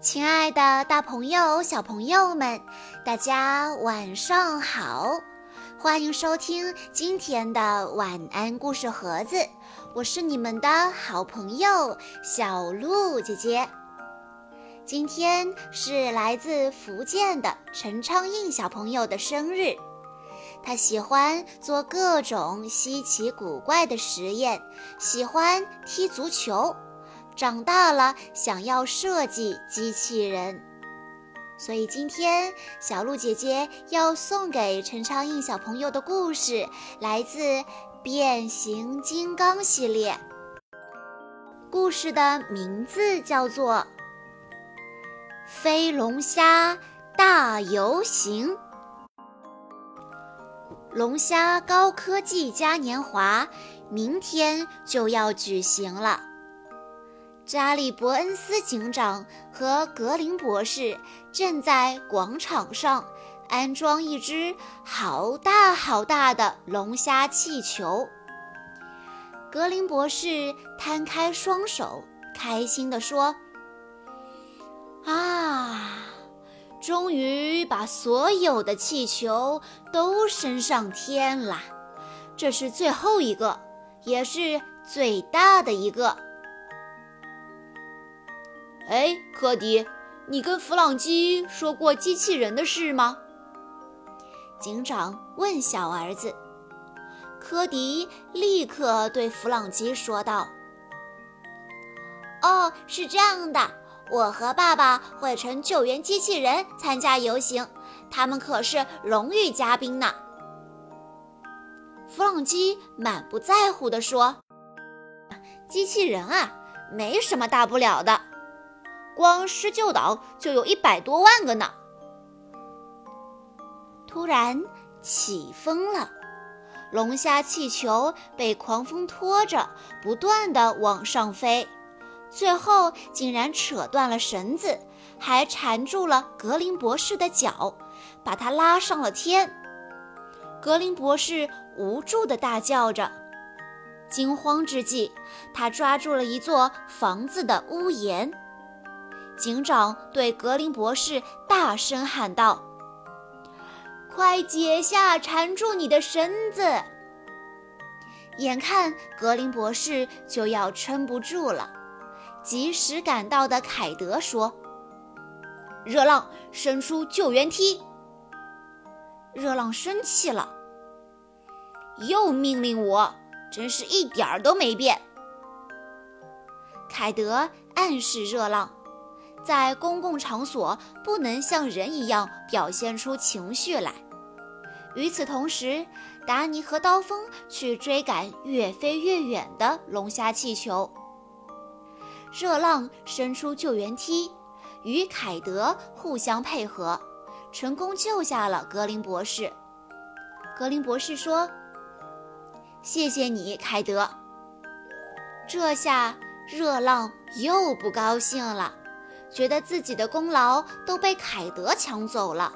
亲爱的，大朋友、小朋友们，大家晚上好！欢迎收听今天的晚安故事盒子，我是你们的好朋友小鹿姐姐。今天是来自福建的陈昌印小朋友的生日，他喜欢做各种稀奇古怪的实验，喜欢踢足球。长大了，想要设计机器人，所以今天小鹿姐姐要送给陈昌印小朋友的故事来自《变形金刚》系列。故事的名字叫做《飞龙虾大游行》。龙虾高科技嘉年华明天就要举行了。查理·伯恩斯警长和格林博士正在广场上安装一只好大好大的龙虾气球。格林博士摊开双手，开心地说：“啊，终于把所有的气球都升上天了！这是最后一个，也是最大的一个。”哎，科迪，你跟弗朗基说过机器人的事吗？警长问小儿子。科迪立刻对弗朗基说道：“哦，是这样的，我和爸爸会乘救援机器人参加游行，他们可是荣誉嘉宾呢。”弗朗基满不在乎地说：“机器人啊，没什么大不了的。”光施救岛就有一百多万个呢。突然起风了，龙虾气球被狂风拖着，不断的往上飞，最后竟然扯断了绳子，还缠住了格林博士的脚，把他拉上了天。格林博士无助的大叫着，惊慌之际，他抓住了一座房子的屋檐。警长对格林博士大声喊道：“快解下缠住你的绳子！”眼看格林博士就要撑不住了，及时赶到的凯德说：“热浪，伸出救援梯！”热浪生气了，又命令我，真是一点儿都没变。凯德暗示热浪。在公共场所不能像人一样表现出情绪来。与此同时，达尼和刀锋去追赶越飞越远的龙虾气球。热浪伸出救援梯，与凯德互相配合，成功救下了格林博士。格林博士说：“谢谢你，凯德。”这下热浪又不高兴了。觉得自己的功劳都被凯德抢走了，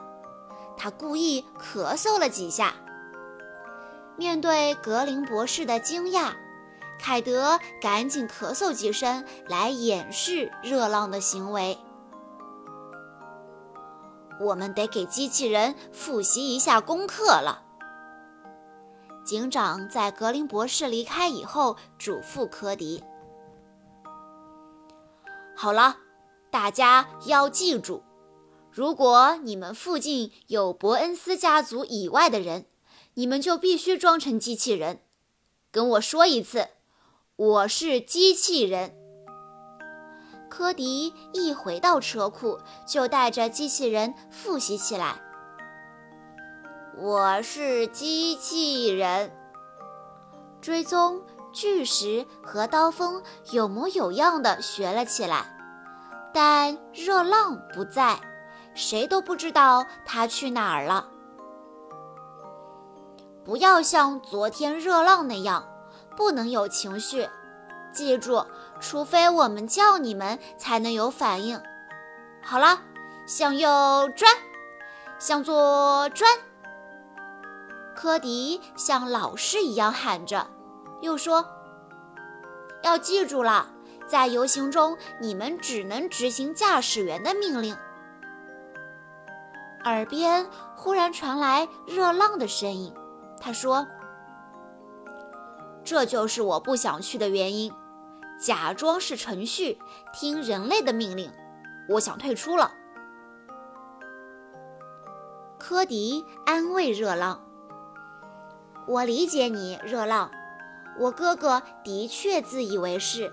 他故意咳嗽了几下。面对格林博士的惊讶，凯德赶紧咳嗽几声来掩饰热浪的行为。我们得给机器人复习一下功课了。警长在格林博士离开以后嘱咐科迪：“好了。”大家要记住，如果你们附近有伯恩斯家族以外的人，你们就必须装成机器人。跟我说一次，我是机器人。科迪一回到车库，就带着机器人复习起来。我是机器人。追踪、巨石和刀锋有模有样的学了起来。但热浪不在，谁都不知道他去哪儿了。不要像昨天热浪那样，不能有情绪。记住，除非我们叫你们，才能有反应。好了，向右转，向左转。科迪像老师一样喊着，又说：“要记住了。”在游行中，你们只能执行驾驶员的命令。耳边忽然传来热浪的声音，他说：“这就是我不想去的原因，假装是程序，听人类的命令。我想退出了。”科迪安慰热浪：“我理解你，热浪。我哥哥的确自以为是。”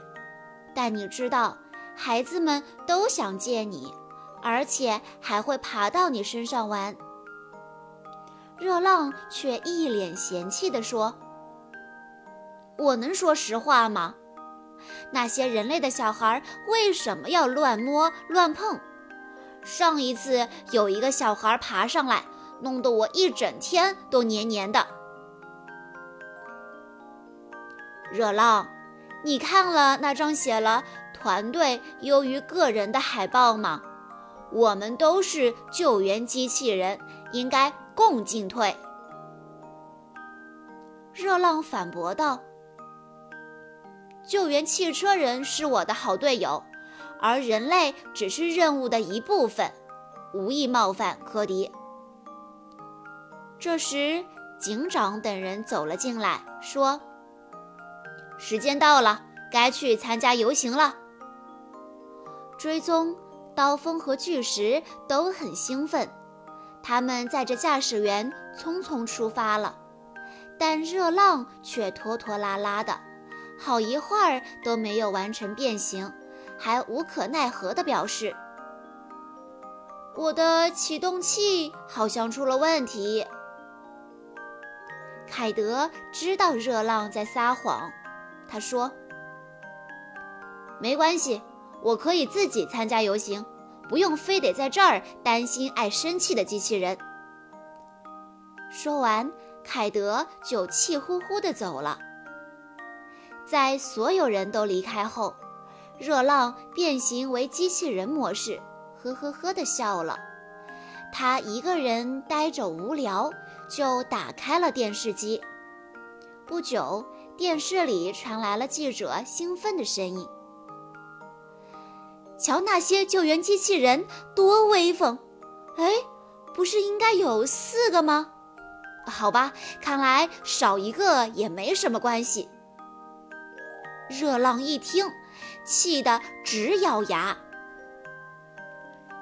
但你知道，孩子们都想见你，而且还会爬到你身上玩。热浪却一脸嫌弃地说：“我能说实话吗？那些人类的小孩为什么要乱摸乱碰？上一次有一个小孩爬上来，弄得我一整天都黏黏的。”热浪。你看了那张写了“团队优于个人”的海报吗？我们都是救援机器人，应该共进退。热浪反驳道：“救援汽车人是我的好队友，而人类只是任务的一部分。”无意冒犯科迪。这时，警长等人走了进来，说。时间到了，该去参加游行了。追踪、刀锋和巨石都很兴奋，他们载着驾驶员匆匆出发了。但热浪却拖拖拉拉的，好一会儿都没有完成变形，还无可奈何地表示：“我的启动器好像出了问题。”凯德知道热浪在撒谎。他说：“没关系，我可以自己参加游行，不用非得在这儿担心爱生气的机器人。”说完，凯德就气呼呼地走了。在所有人都离开后，热浪变形为机器人模式，呵呵呵地笑了。他一个人呆着无聊，就打开了电视机。不久。电视里传来了记者兴奋的声音：“瞧那些救援机器人多威风！哎，不是应该有四个吗？好吧，看来少一个也没什么关系。”热浪一听，气得直咬牙。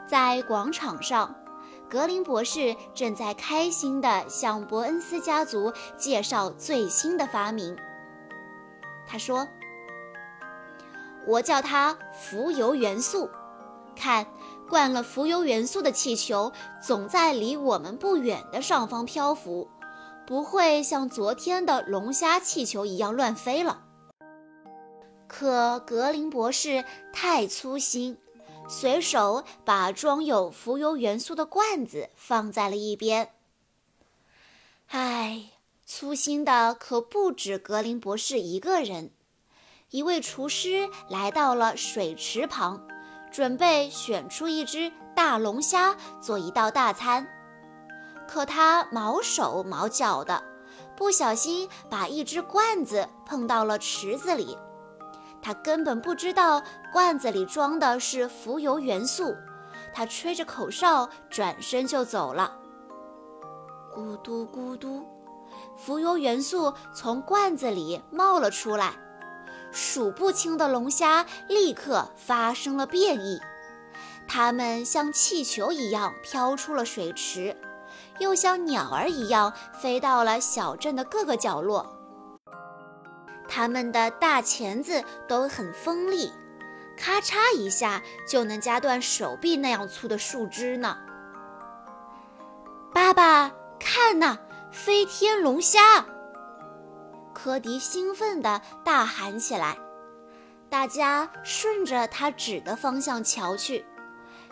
在广场上，格林博士正在开心地向伯恩斯家族介绍最新的发明。他说：“我叫它浮游元素。看，灌了浮游元素的气球总在离我们不远的上方漂浮，不会像昨天的龙虾气球一样乱飞了。”可格林博士太粗心，随手把装有浮游元素的罐子放在了一边。唉。粗心的可不止格林博士一个人。一位厨师来到了水池旁，准备选出一只大龙虾做一道大餐。可他毛手毛脚的，不小心把一只罐子碰到了池子里。他根本不知道罐子里装的是浮游元素。他吹着口哨，转身就走了。咕嘟咕嘟。浮游元素从罐子里冒了出来，数不清的龙虾立刻发生了变异，它们像气球一样飘出了水池，又像鸟儿一样飞到了小镇的各个角落。它们的大钳子都很锋利，咔嚓一下就能夹断手臂那样粗的树枝呢。爸爸，看呐！飞天龙虾！科迪兴奋地大喊起来。大家顺着他指的方向瞧去，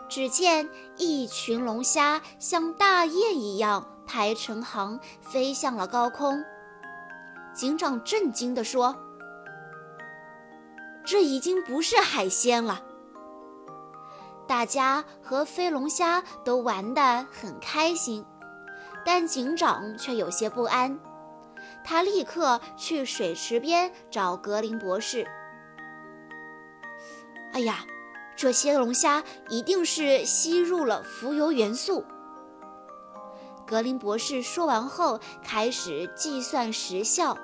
只见一群龙虾像大雁一样排成行，飞向了高空。警长震惊地说：“这已经不是海鲜了。”大家和飞龙虾都玩得很开心。但警长却有些不安，他立刻去水池边找格林博士。哎呀，这些龙虾一定是吸入了浮游元素。格林博士说完后，开始计算时效。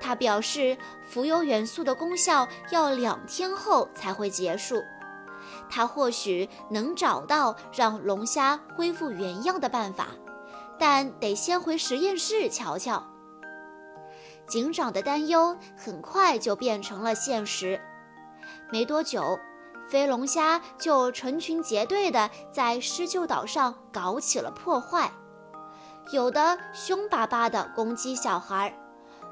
他表示，浮游元素的功效要两天后才会结束。他或许能找到让龙虾恢复原样的办法，但得先回实验室瞧瞧。警长的担忧很快就变成了现实。没多久，飞龙虾就成群结队地在施救岛上搞起了破坏，有的凶巴巴地攻击小孩，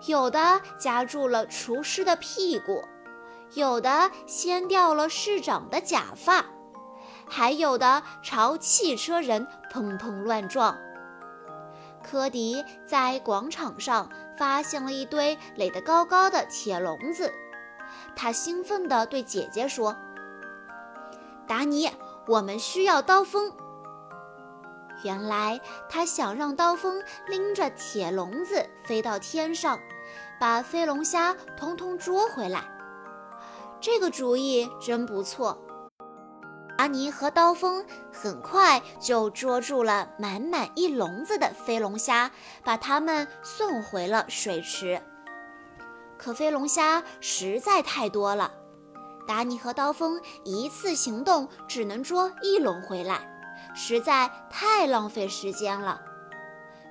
有的夹住了厨师的屁股。有的掀掉了市长的假发，还有的朝汽车人砰砰乱撞。科迪在广场上发现了一堆垒得高高的铁笼子，他兴奋地对姐姐说：“达尼，我们需要刀锋。”原来他想让刀锋拎着铁笼子飞到天上，把飞龙虾通通捉回来。这个主意真不错。达尼和刀锋很快就捉住了满满一笼子的飞龙虾，把它们送回了水池。可飞龙虾实在太多了，达尼和刀锋一次行动只能捉一笼回来，实在太浪费时间了。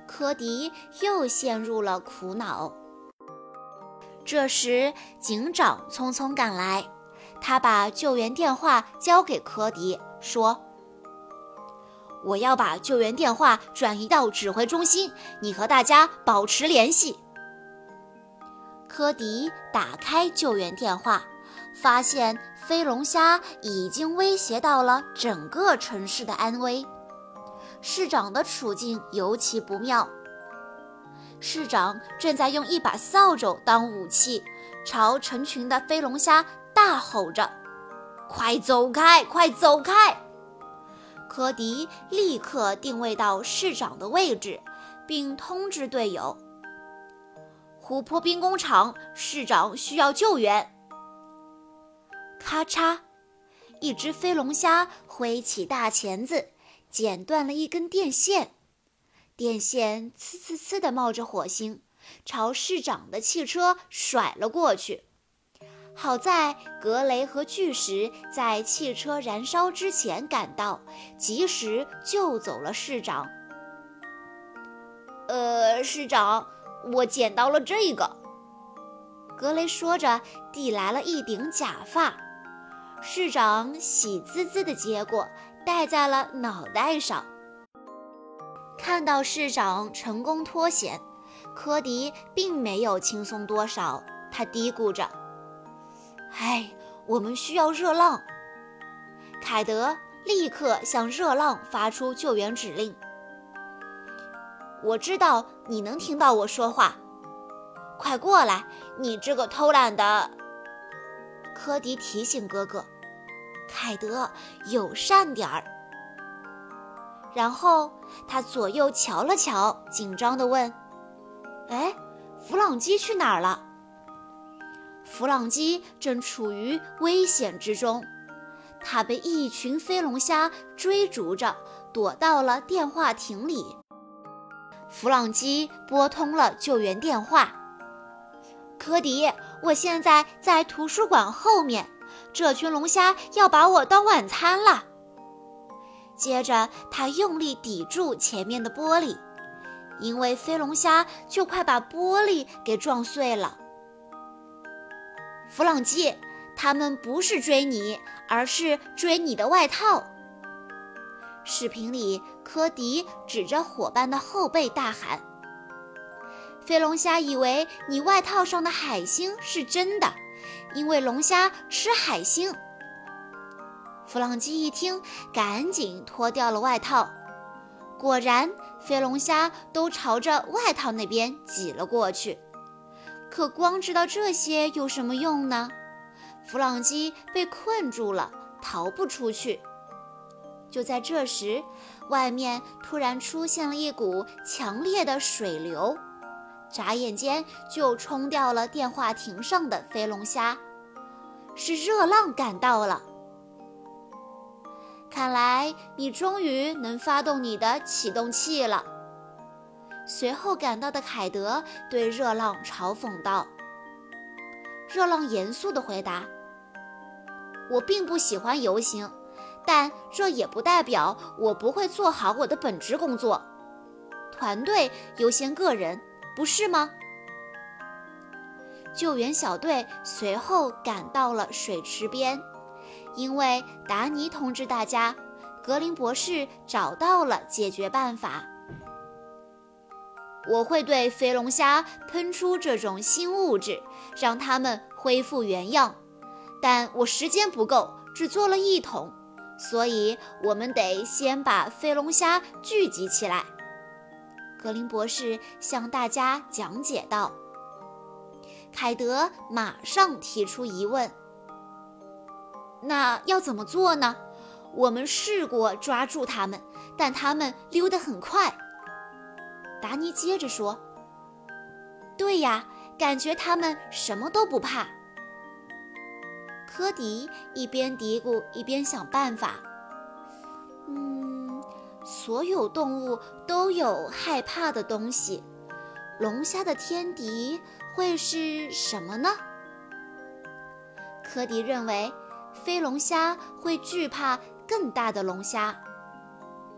科迪又陷入了苦恼。这时，警长匆匆赶来，他把救援电话交给科迪，说：“我要把救援电话转移到指挥中心，你和大家保持联系。”科迪打开救援电话，发现飞龙虾已经威胁到了整个城市的安危，市长的处境尤其不妙。市长正在用一把扫帚当武器，朝成群的飞龙虾大吼着：“快走开，快走开！”科迪立刻定位到市长的位置，并通知队友：“湖泊兵工厂，市长需要救援。”咔嚓，一只飞龙虾挥起大钳子，剪断了一根电线。电线呲呲呲地冒着火星，朝市长的汽车甩了过去。好在格雷和巨石在汽车燃烧之前赶到，及时救走了市长。呃，市长，我捡到了这个。格雷说着，递来了一顶假发。市长喜滋滋地接过，戴在了脑袋上。看到市长成功脱险，科迪并没有轻松多少。他嘀咕着：“哎，我们需要热浪。”凯德立刻向热浪发出救援指令。我知道你能听到我说话，快过来！你这个偷懒的，科迪提醒哥哥。凯德，友善点儿。然后他左右瞧了瞧，紧张地问：“哎，弗朗基去哪儿了？”弗朗基正处于危险之中，他被一群飞龙虾追逐着，躲到了电话亭里。弗朗基拨通了救援电话：“科迪，我现在在图书馆后面，这群龙虾要把我当晚餐了。”接着，他用力抵住前面的玻璃，因为飞龙虾就快把玻璃给撞碎了。弗朗基，他们不是追你，而是追你的外套。视频里，科迪指着伙伴的后背大喊：“飞龙虾以为你外套上的海星是真的，因为龙虾吃海星。”弗朗基一听，赶紧脱掉了外套。果然，飞龙虾都朝着外套那边挤了过去。可光知道这些有什么用呢？弗朗基被困住了，逃不出去。就在这时，外面突然出现了一股强烈的水流，眨眼间就冲掉了电话亭上的飞龙虾。是热浪赶到了。看来你终于能发动你的启动器了。随后赶到的凯德对热浪嘲讽道：“热浪严肃地回答：‘我并不喜欢游行，但这也不代表我不会做好我的本职工作。团队优先个人，不是吗？’”救援小队随后赶到了水池边，因为达尼通知大家，格林博士找到了解决办法。我会对飞龙虾喷出这种新物质，让它们恢复原样，但我时间不够，只做了一桶，所以我们得先把飞龙虾聚集起来。格林博士向大家讲解道。凯德马上提出疑问：“那要怎么做呢？我们试过抓住他们，但他们溜得很快。”达尼接着说：“对呀，感觉他们什么都不怕。”科迪一边嘀咕一边想办法：“嗯，所有动物都有害怕的东西，龙虾的天敌。”会是什么呢？科迪认为，飞龙虾会惧怕更大的龙虾。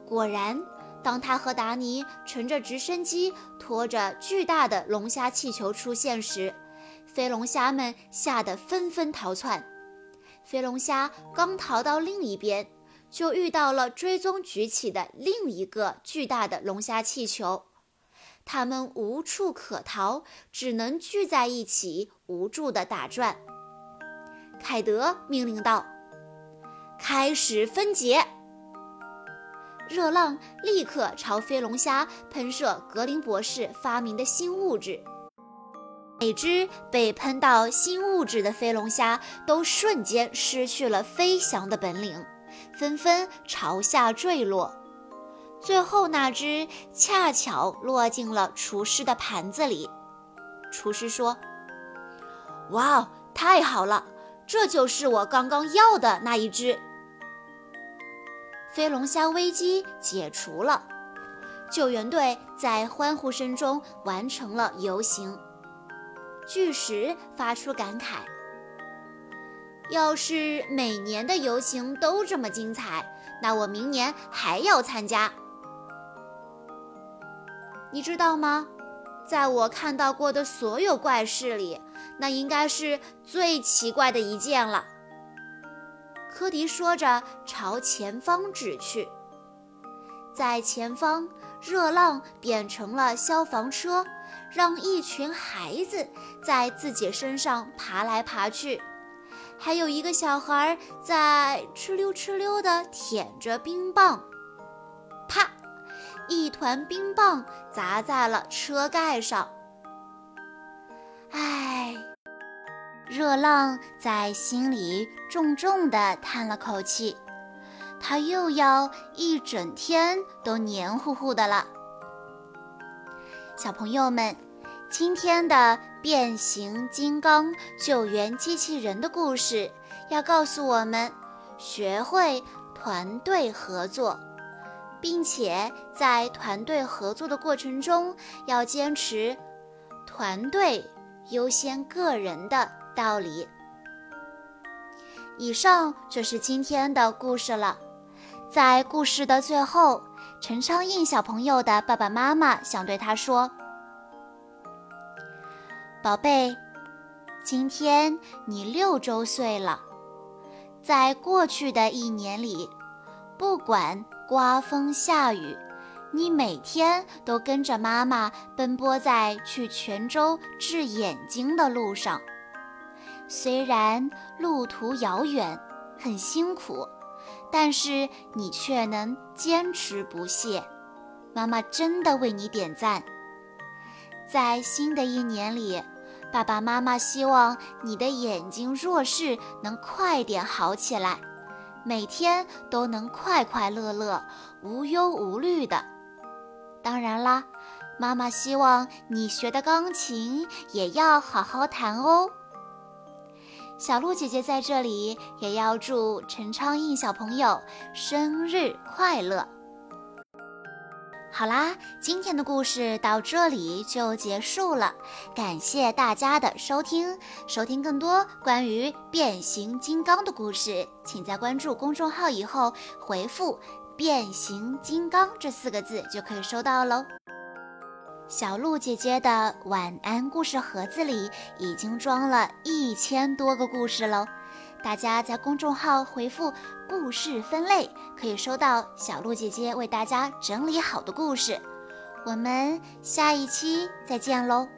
果然，当他和达尼乘着直升机拖着巨大的龙虾气球出现时，飞龙虾们吓得纷纷逃窜。飞龙虾刚逃到另一边，就遇到了追踪举起的另一个巨大的龙虾气球。他们无处可逃，只能聚在一起，无助地打转。凯德命令道：“开始分解！”热浪立刻朝飞龙虾喷射格林博士发明的新物质。每只被喷到新物质的飞龙虾都瞬间失去了飞翔的本领，纷纷朝下坠落。最后那只恰巧落进了厨师的盘子里。厨师说：“哇，太好了，这就是我刚刚要的那一只。”飞龙虾危机解除了，救援队在欢呼声中完成了游行。巨石发出感慨：“要是每年的游行都这么精彩，那我明年还要参加。”你知道吗？在我看到过的所有怪事里，那应该是最奇怪的一件了。科迪说着，朝前方指去。在前方，热浪变成了消防车，让一群孩子在自己身上爬来爬去，还有一个小孩在哧溜哧溜地舔着冰棒。啪！一团冰棒砸在了车盖上。唉，热浪在心里重重地叹了口气，他又要一整天都黏糊糊的了。小朋友们，今天的变形金刚救援机器人的故事要告诉我们：学会团队合作。并且在团队合作的过程中，要坚持“团队优先个人”的道理。以上就是今天的故事了。在故事的最后，陈昌印小朋友的爸爸妈妈想对他说：“宝贝，今天你六周岁了，在过去的一年里，不管……”刮风下雨，你每天都跟着妈妈奔波在去泉州治眼睛的路上。虽然路途遥远，很辛苦，但是你却能坚持不懈。妈妈真的为你点赞。在新的一年里，爸爸妈妈希望你的眼睛弱视能快点好起来。每天都能快快乐乐、无忧无虑的。当然啦，妈妈希望你学的钢琴也要好好弹哦。小鹿姐姐在这里也要祝陈昌印小朋友生日快乐。好啦，今天的故事到这里就结束了，感谢大家的收听。收听更多关于变形金刚的故事，请在关注公众号以后回复“变形金刚”这四个字就可以收到喽。小鹿姐姐的晚安故事盒子里已经装了一千多个故事喽，大家在公众号回复“故事分类”，可以收到小鹿姐姐为大家整理好的故事。我们下一期再见喽！